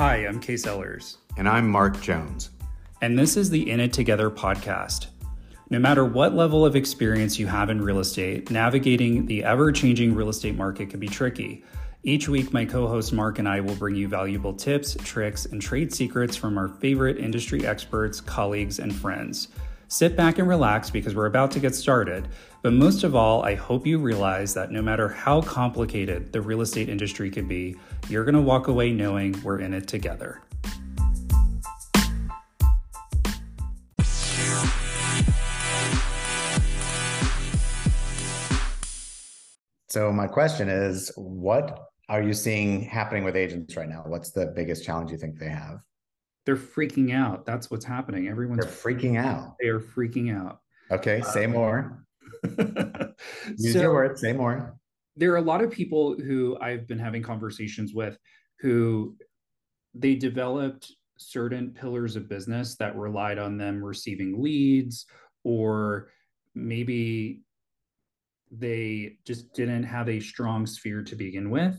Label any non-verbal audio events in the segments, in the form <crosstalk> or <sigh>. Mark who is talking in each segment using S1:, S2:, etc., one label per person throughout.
S1: Hi, I'm Kase Ellers.
S2: And I'm Mark Jones.
S1: And this is the In It Together podcast. No matter what level of experience you have in real estate, navigating the ever changing real estate market can be tricky. Each week, my co host Mark and I will bring you valuable tips, tricks, and trade secrets from our favorite industry experts, colleagues, and friends. Sit back and relax because we're about to get started. But most of all, I hope you realize that no matter how complicated the real estate industry can be, you're going to walk away knowing we're in it together.
S2: So, my question is what are you seeing happening with agents right now? What's the biggest challenge you think they have?
S1: They're freaking out. That's what's happening. Everyone's
S2: they're freaking out.
S1: They are freaking out.
S2: Okay, say um, more. <laughs> Use so, your words. Say more.
S1: There are a lot of people who I've been having conversations with who they developed certain pillars of business that relied on them receiving leads or maybe they just didn't have a strong sphere to begin with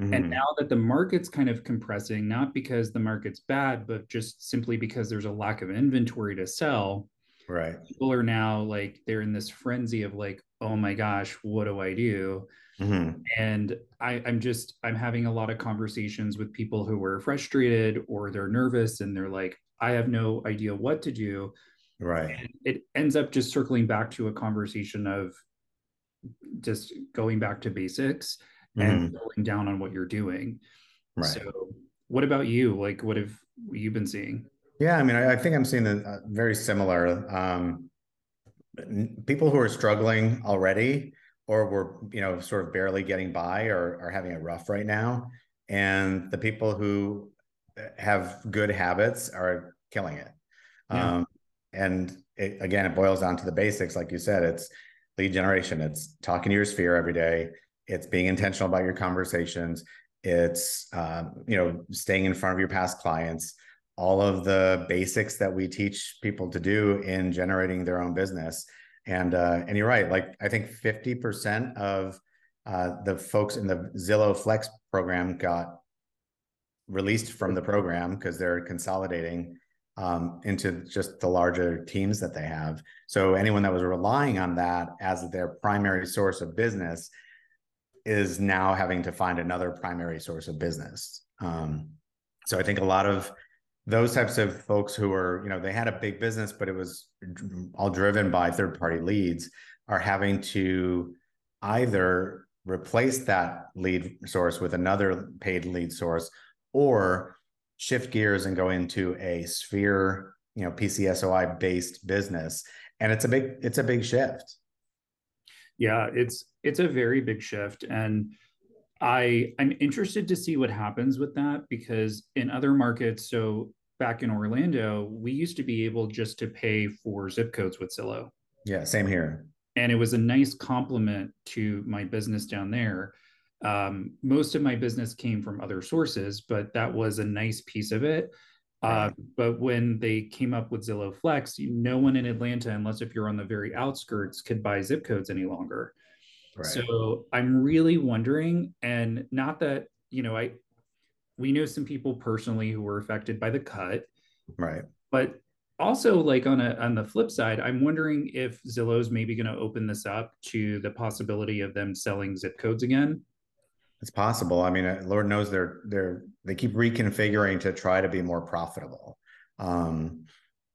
S1: Mm-hmm. And now that the market's kind of compressing, not because the market's bad, but just simply because there's a lack of inventory to sell.
S2: Right.
S1: People are now like, they're in this frenzy of like, oh my gosh, what do I do? Mm-hmm. And I, I'm just, I'm having a lot of conversations with people who are frustrated or they're nervous and they're like, I have no idea what to do.
S2: Right.
S1: And it ends up just circling back to a conversation of just going back to basics and mm-hmm. down on what you're doing. Right. So, what about you? Like, what have you been seeing?
S2: Yeah, I mean, I, I think I'm seeing a, very similar. Um, people who are struggling already, or were you know sort of barely getting by, or are having a rough right now, and the people who have good habits are killing it. Yeah. Um, and it, again, it boils down to the basics, like you said. It's lead generation. It's talking to your sphere every day it's being intentional about your conversations. It's um, you know staying in front of your past clients. All of the basics that we teach people to do in generating their own business. And uh, and you're right like i think 50% of uh, the folks in the zillow flex program got released from the program because they're consolidating um, into just the larger teams that they have. So anyone that was relying on that as their primary source of business is now having to find another primary source of business. Um, so I think a lot of those types of folks who are, you know, they had a big business, but it was all driven by third party leads are having to either replace that lead source with another paid lead source or shift gears and go into a sphere, you know, PCSOI based business. And it's a big, it's a big shift.
S1: Yeah, it's it's a very big shift and I I'm interested to see what happens with that because in other markets so back in Orlando we used to be able just to pay for zip codes with Zillow.
S2: Yeah, same here.
S1: And it was a nice complement to my business down there. Um, most of my business came from other sources, but that was a nice piece of it. Uh, but when they came up with Zillow Flex, no one in Atlanta, unless if you're on the very outskirts, could buy zip codes any longer. Right. So I'm really wondering, and not that you know, I we know some people personally who were affected by the cut,
S2: right?
S1: But also, like on a on the flip side, I'm wondering if Zillow's maybe going to open this up to the possibility of them selling zip codes again.
S2: It's possible. I mean, uh, Lord knows they're they're they keep reconfiguring to try to be more profitable. Um,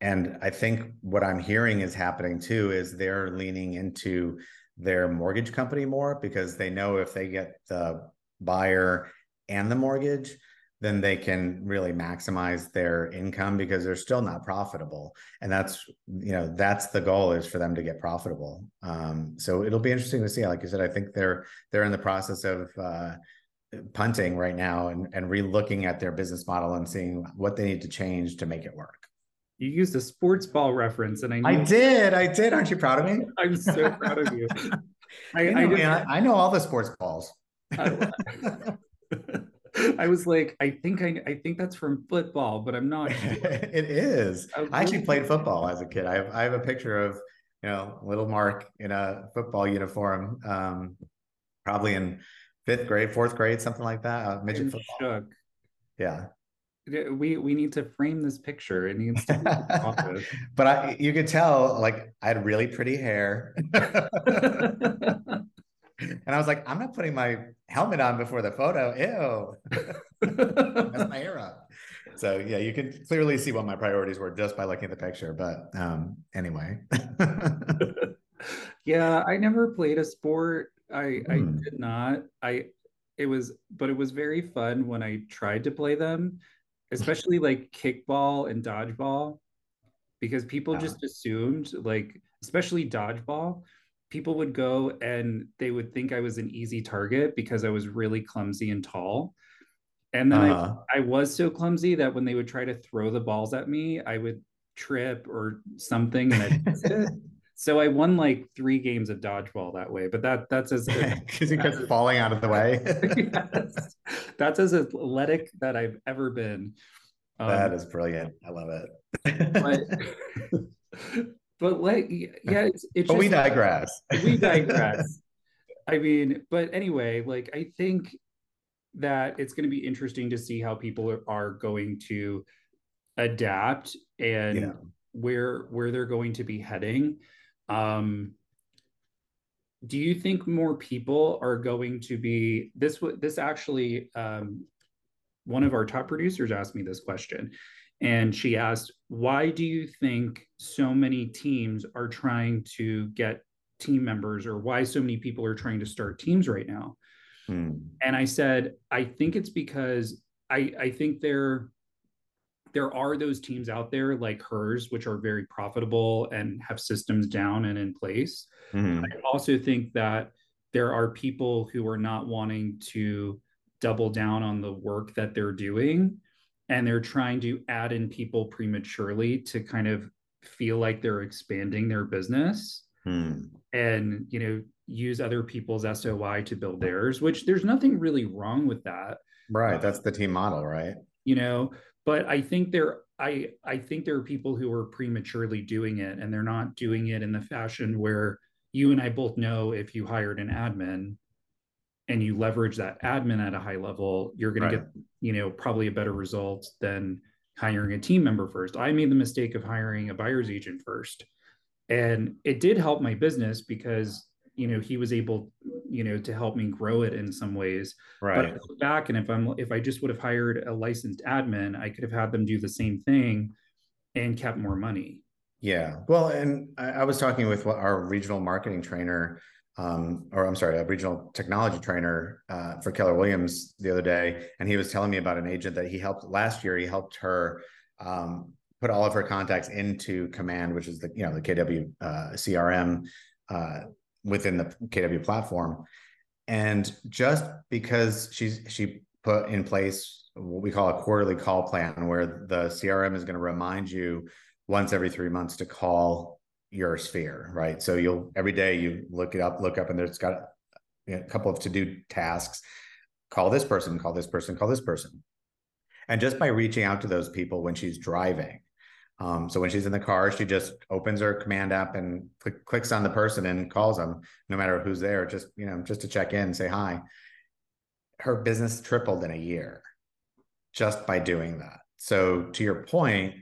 S2: and I think what I'm hearing is happening too is they're leaning into their mortgage company more because they know if they get the buyer and the mortgage, then they can really maximize their income because they're still not profitable. And that's you know that's the goal is for them to get profitable. Um, so it'll be interesting to see. Like you said i think they're they're in the process of uh, punting right now and, and re-looking at their business model and seeing what they need to change to make it work
S1: you used a sports ball reference and i
S2: i did i did aren't you proud of me <laughs>
S1: i'm so proud of you <laughs>
S2: I, you know, I, I, I know all the sports balls <laughs>
S1: I was like, I think I, I think that's from football, but I'm not.
S2: Sure. it is. I, I actually played football as a kid. I have, I have a picture of you know little Mark in a football uniform, um, probably in fifth grade, fourth grade, something like that. Uh, midget football. Shook. Yeah.
S1: We we need to frame this picture. It needs to <laughs>
S2: but I you could tell like I had really pretty hair. <laughs> and I was like, I'm not putting my helmet on before the photo. Ew. <laughs> That's my hair up. So yeah, you can clearly see what my priorities were just by looking at the picture. But um anyway.
S1: yeah, I never played a sport. I I hmm. did not. I it was but it was very fun when I tried to play them, especially like kickball and dodgeball because people yeah. just assumed like especially dodgeball people would go and they would think I was an easy target because I was really clumsy and tall. And then uh-huh. I, I was so clumsy that when they would try to throw the balls at me, I would trip or something and I'd miss it. <laughs> So I won like three games of dodgeball that way, but that that's as <laughs>
S2: because you kept falling out of the way. <laughs>
S1: yes. That's as athletic that I've ever been.
S2: Um, that is brilliant. I love it.
S1: but, <laughs> but like yeah, it's it's.
S2: but we digress.
S1: we digress. I mean, but anyway, like I think that it's going to be interesting to see how people are going to adapt and yeah. where where they're going to be heading um, do you think more people are going to be this? What this actually, um, one of our top producers asked me this question, and she asked, "Why do you think so many teams are trying to get team members, or why so many people are trying to start teams right now?" Hmm. And I said, "I think it's because I I think they're." There are those teams out there like hers, which are very profitable and have systems down and in place. Mm-hmm. I also think that there are people who are not wanting to double down on the work that they're doing and they're trying to add in people prematurely to kind of feel like they're expanding their business mm. and you know use other people's SOI to build theirs which there's nothing really wrong with that
S2: right that's the team model right
S1: you know but I think there I I think there are people who are prematurely doing it and they're not doing it in the fashion where you and I both know if you hired an admin and you leverage that admin at a high level, you're going right. to get, you know, probably a better result than hiring a team member first. I made the mistake of hiring a buyer's agent first. And it did help my business because you know he was able you know to help me grow it in some ways. Right but I look back and if i'm if i just would have hired a licensed admin i could have had them do the same thing and kept more money.
S2: Yeah. Well and i, I was talking with our regional marketing trainer um, or i'm sorry a regional technology trainer uh, for keller williams the other day and he was telling me about an agent that he helped last year he helped her um, put all of her contacts into command which is the you know the kw uh, crm uh, within the KW platform. And just because she's she put in place what we call a quarterly call plan where the CRM is going to remind you once every three months to call your sphere, right? So you'll every day you look it up, look up, and there's got a couple of to-do tasks. Call this person, call this person, call this person. And just by reaching out to those people when she's driving, um, so when she's in the car, she just opens her command app and click, clicks on the person and calls them, no matter who's there, just you know, just to check in, say hi. Her business tripled in a year just by doing that. So to your point,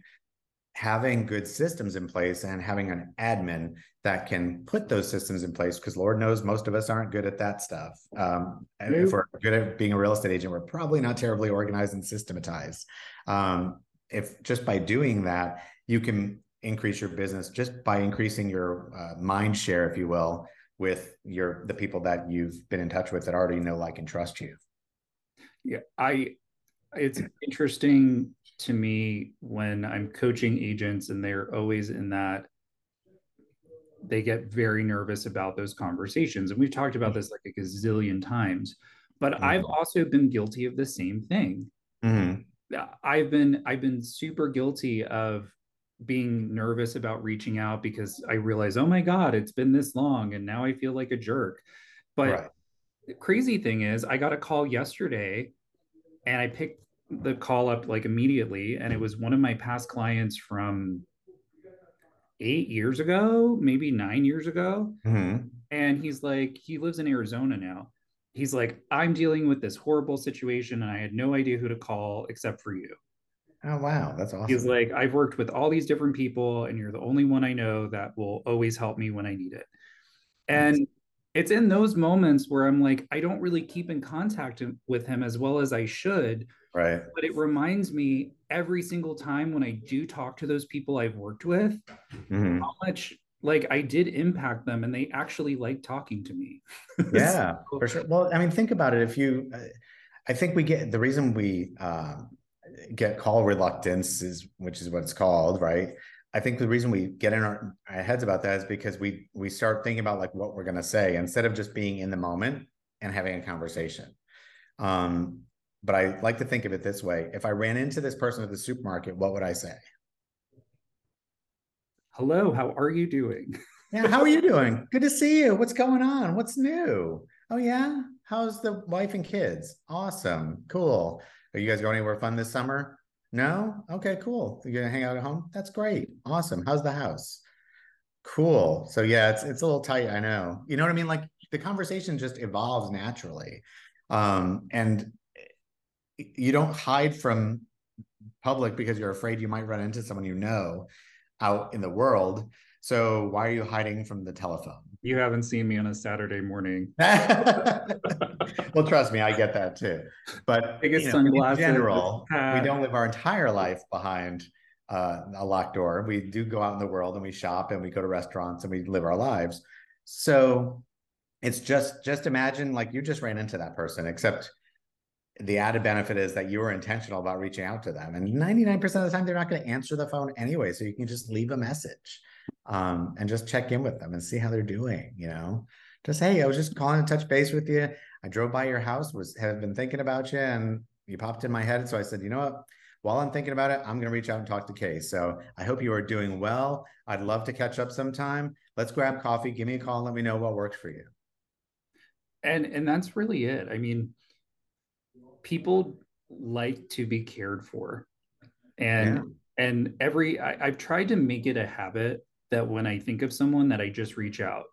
S2: having good systems in place and having an admin that can put those systems in place, because Lord knows most of us aren't good at that stuff. Um, and if we're good at being a real estate agent, we're probably not terribly organized and systematized. Um, if just by doing that, you can increase your business just by increasing your uh, mind share, if you will, with your the people that you've been in touch with that already know, like, and trust you.
S1: Yeah, I. It's interesting to me when I'm coaching agents and they're always in that they get very nervous about those conversations. And we've talked about this like a gazillion times, but mm-hmm. I've also been guilty of the same thing. Mm-hmm. I've been I've been super guilty of being nervous about reaching out because I realize, oh my God, it's been this long and now I feel like a jerk. But right. the crazy thing is I got a call yesterday and I picked the call up like immediately and it was one of my past clients from eight years ago, maybe nine years ago. Mm-hmm. And he's like, he lives in Arizona now he's like, I'm dealing with this horrible situation and I had no idea who to call except for you.
S2: Oh wow, that's awesome.
S1: He's like, I've worked with all these different people, and you're the only one I know that will always help me when I need it. And it's in those moments where I'm like, I don't really keep in contact with him as well as I should.
S2: Right.
S1: But it reminds me every single time when I do talk to those people I've worked with, mm-hmm. how much like I did impact them and they actually like talking to me. <laughs>
S2: yeah, so, for sure. Well, I mean, think about it. If you, I think we get the reason we uh, get call reluctance is, which is what it's called, right? I think the reason we get in our, our heads about that is because we we start thinking about like what we're going to say instead of just being in the moment and having a conversation. Um, but I like to think of it this way: if I ran into this person at the supermarket, what would I say?
S1: Hello, how are you doing? <laughs>
S2: yeah, how are you doing? Good to see you. What's going on? What's new? Oh yeah, how's the wife and kids? Awesome, cool. Are you guys going anywhere fun this summer? No? Okay, cool. You're gonna hang out at home? That's great. Awesome. How's the house? Cool. So yeah, it's it's a little tight, I know. You know what I mean? Like the conversation just evolves naturally. Um, and you don't hide from public because you're afraid you might run into someone you know out in the world. So why are you hiding from the telephone?
S1: You haven't seen me on a Saturday morning. <laughs>
S2: well, trust me, I get that too. But you know, in general, we don't live our entire life behind uh, a locked door. We do go out in the world and we shop and we go to restaurants and we live our lives. So it's just just imagine like you just ran into that person, except the added benefit is that you were intentional about reaching out to them. And 99% of the time, they're not going to answer the phone anyway. So you can just leave a message um, and just check in with them and see how they're doing. You know, just, hey, I was just calling to touch base with you. I drove by your house, was have been thinking about you, and you popped in my head. So I said, you know what? While I'm thinking about it, I'm going to reach out and talk to Kay. So I hope you are doing well. I'd love to catch up sometime. Let's grab coffee. Give me a call. Let me know what works for you.
S1: And and that's really it. I mean, people like to be cared for. And yeah. and every I, i've tried to make it a habit that when i think of someone that i just reach out.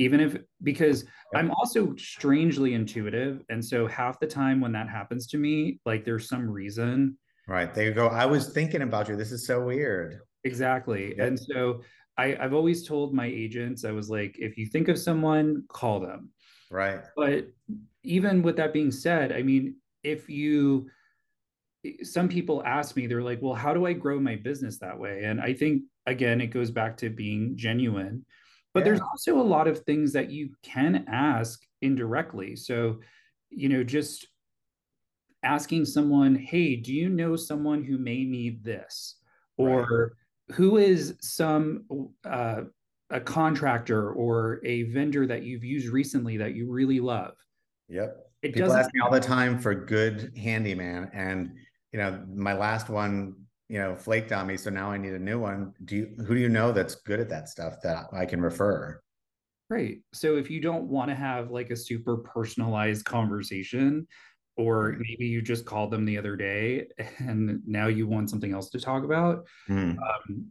S1: Even if because i'm also strangely intuitive. And so half the time when that happens to me like there's some reason
S2: right. There you go i was thinking about you. This is so weird.
S1: Exactly. And so I, i've always told my agents i was like if you think of someone call them.
S2: Right.
S1: But even with that being said i mean if you some people ask me they're like well how do i grow my business that way? And i think again it goes back to being genuine but yeah. there's also a lot of things that you can ask indirectly. So you know just asking someone hey do you know someone who may need this? Or right. who is some uh, a contractor or a vendor that you've used recently that you really love?
S2: Yep it People ask me all the time for good handyman, and you know, my last one, you know, flaked on me, so now I need a new one. Do you? Who do you know that's good at that stuff that I can refer?
S1: Right. So if you don't want to have like a super personalized conversation, or maybe you just called them the other day and now you want something else to talk about, mm. um,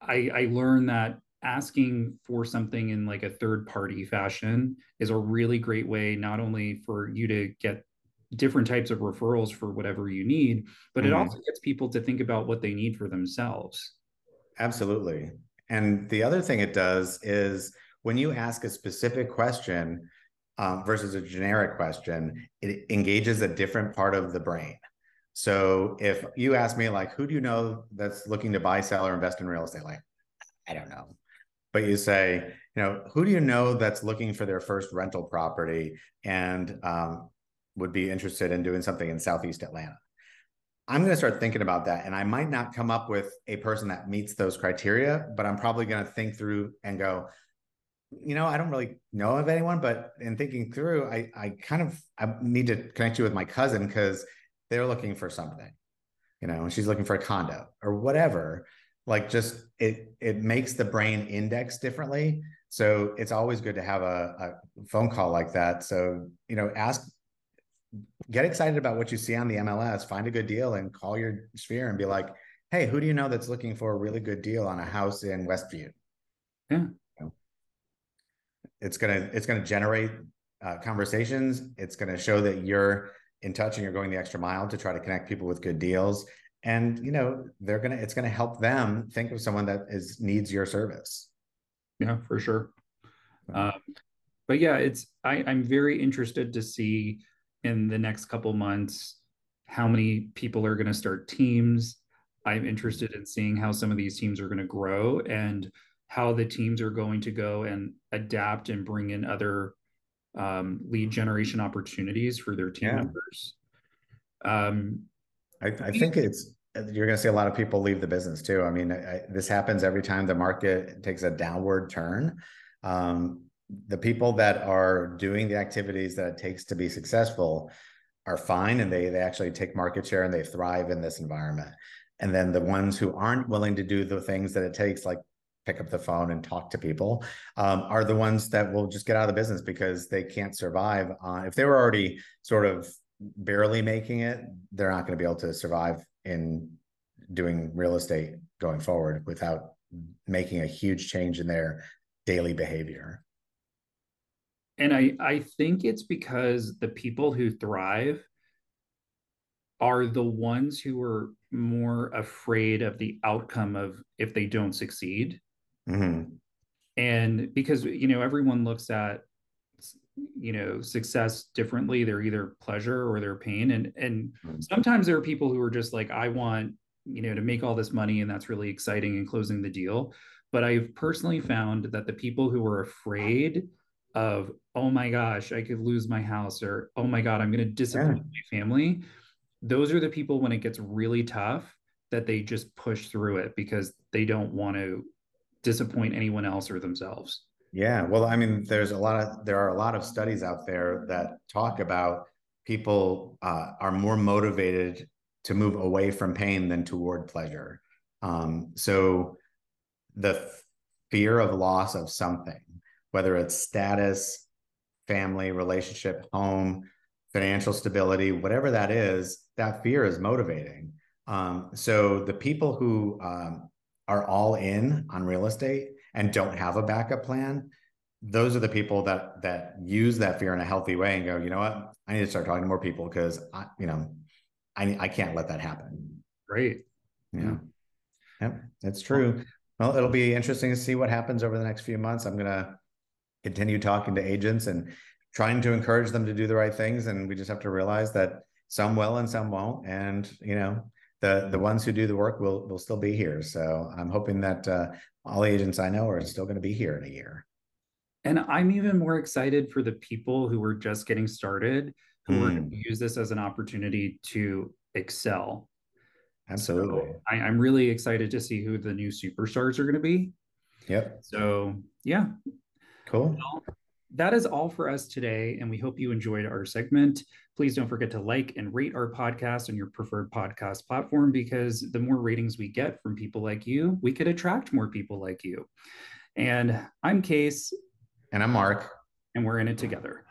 S1: I, I learned that asking for something in like a third party fashion is a really great way not only for you to get different types of referrals for whatever you need but mm-hmm. it also gets people to think about what they need for themselves.
S2: Absolutely. And the other thing it does is when you ask a specific question um, versus a generic question it engages a different part of the brain. So if you ask me like who do you know that's looking to buy sell or invest in real estate? Like i don't know but you say, you know, who do you know that's looking for their first rental property and um, would be interested in doing something in Southeast Atlanta? I'm going to start thinking about that. And I might not come up with a person that meets those criteria, but I'm probably going to think through and go, you know, I don't really know of anyone, but in thinking through, I, I kind of I need to connect you with my cousin because they're looking for something, you know, and she's looking for a condo or whatever like just it it makes the brain index differently. So it's always good to have a, a phone call like that. So you know ask get excited about what you see on the mls find a good deal and call your sphere and be like hey who do you know that's looking for a really good deal on a house in westview?
S1: Yeah.
S2: It's gonna it's gonna generate uh, conversations. It's gonna show that you're in touch and you're going the extra mile to try to connect people with good deals and you know they're gonna it's gonna help them think of someone that is needs your service.
S1: Yeah for sure. Um, but yeah it's I, i'm very interested to see in the next couple months how many people are going to start teams. I'm interested in seeing how some of these teams are going to grow and how the teams are going to go and adapt and bring in other um, lead generation opportunities for their team yeah. members.
S2: Um, I, I think it's you're going to see a lot of people leave the business too. I mean, I, this happens every time the market takes a downward turn. Um, the people that are doing the activities that it takes to be successful are fine and they they actually take market share and they thrive in this environment. And then the ones who aren't willing to do the things that it takes, like pick up the phone and talk to people, um, are the ones that will just get out of the business because they can't survive. On, if they were already sort of barely making it, they're not going to be able to survive in doing real estate going forward without making a huge change in their daily behavior.
S1: And I, I think it's because the people who thrive are the ones who are more afraid of the outcome of if they don't succeed. Mm-hmm. And because, you know, everyone looks at you know success differently they're either pleasure or they're pain and and mm-hmm. sometimes there are people who are just like i want you know to make all this money and that's really exciting and closing the deal but i've personally found that the people who are afraid of oh my gosh i could lose my house or oh my god i'm going to disappoint yeah. my family those are the people when it gets really tough that they just push through it because they don't want to disappoint anyone else or themselves
S2: yeah, well, I mean, there's a lot of there are a lot of studies out there that talk about people uh, are more motivated to move away from pain than toward pleasure. Um, so the fear of loss of something, whether it's status, family, relationship, home, financial stability, whatever that is, that fear is motivating. Um, so the people who um, are all in on real estate and don't have a backup plan, those are the people that that use that fear in a healthy way and go, you know what, I need to start talking to more people because I, you know, I I can't let that happen.
S1: Great.
S2: Yeah. Hmm. Yep, that's true. Well, it'll be interesting to see what happens over the next few months. I'm gonna continue talking to agents and trying to encourage them to do the right things. And we just have to realize that some will and some won't. And you know, the the ones who do the work will will still be here. So I'm hoping that uh, all agents I know are still going to be here in a year.
S1: And I'm even more excited for the people who are just getting started, who mm. are going to use this as an opportunity to excel.
S2: Absolutely.
S1: So I, I'm really excited to see who the new superstars are going to be.
S2: Yep.
S1: So yeah.
S2: Cool.
S1: Well, that is all for us today, and we hope you enjoyed our segment. Please don't forget to like and rate our podcast on your preferred podcast platform because the more ratings we get from people like you, we could attract more people like you. And I'm Kase.
S2: And I'm Mark.
S1: And we're in it together.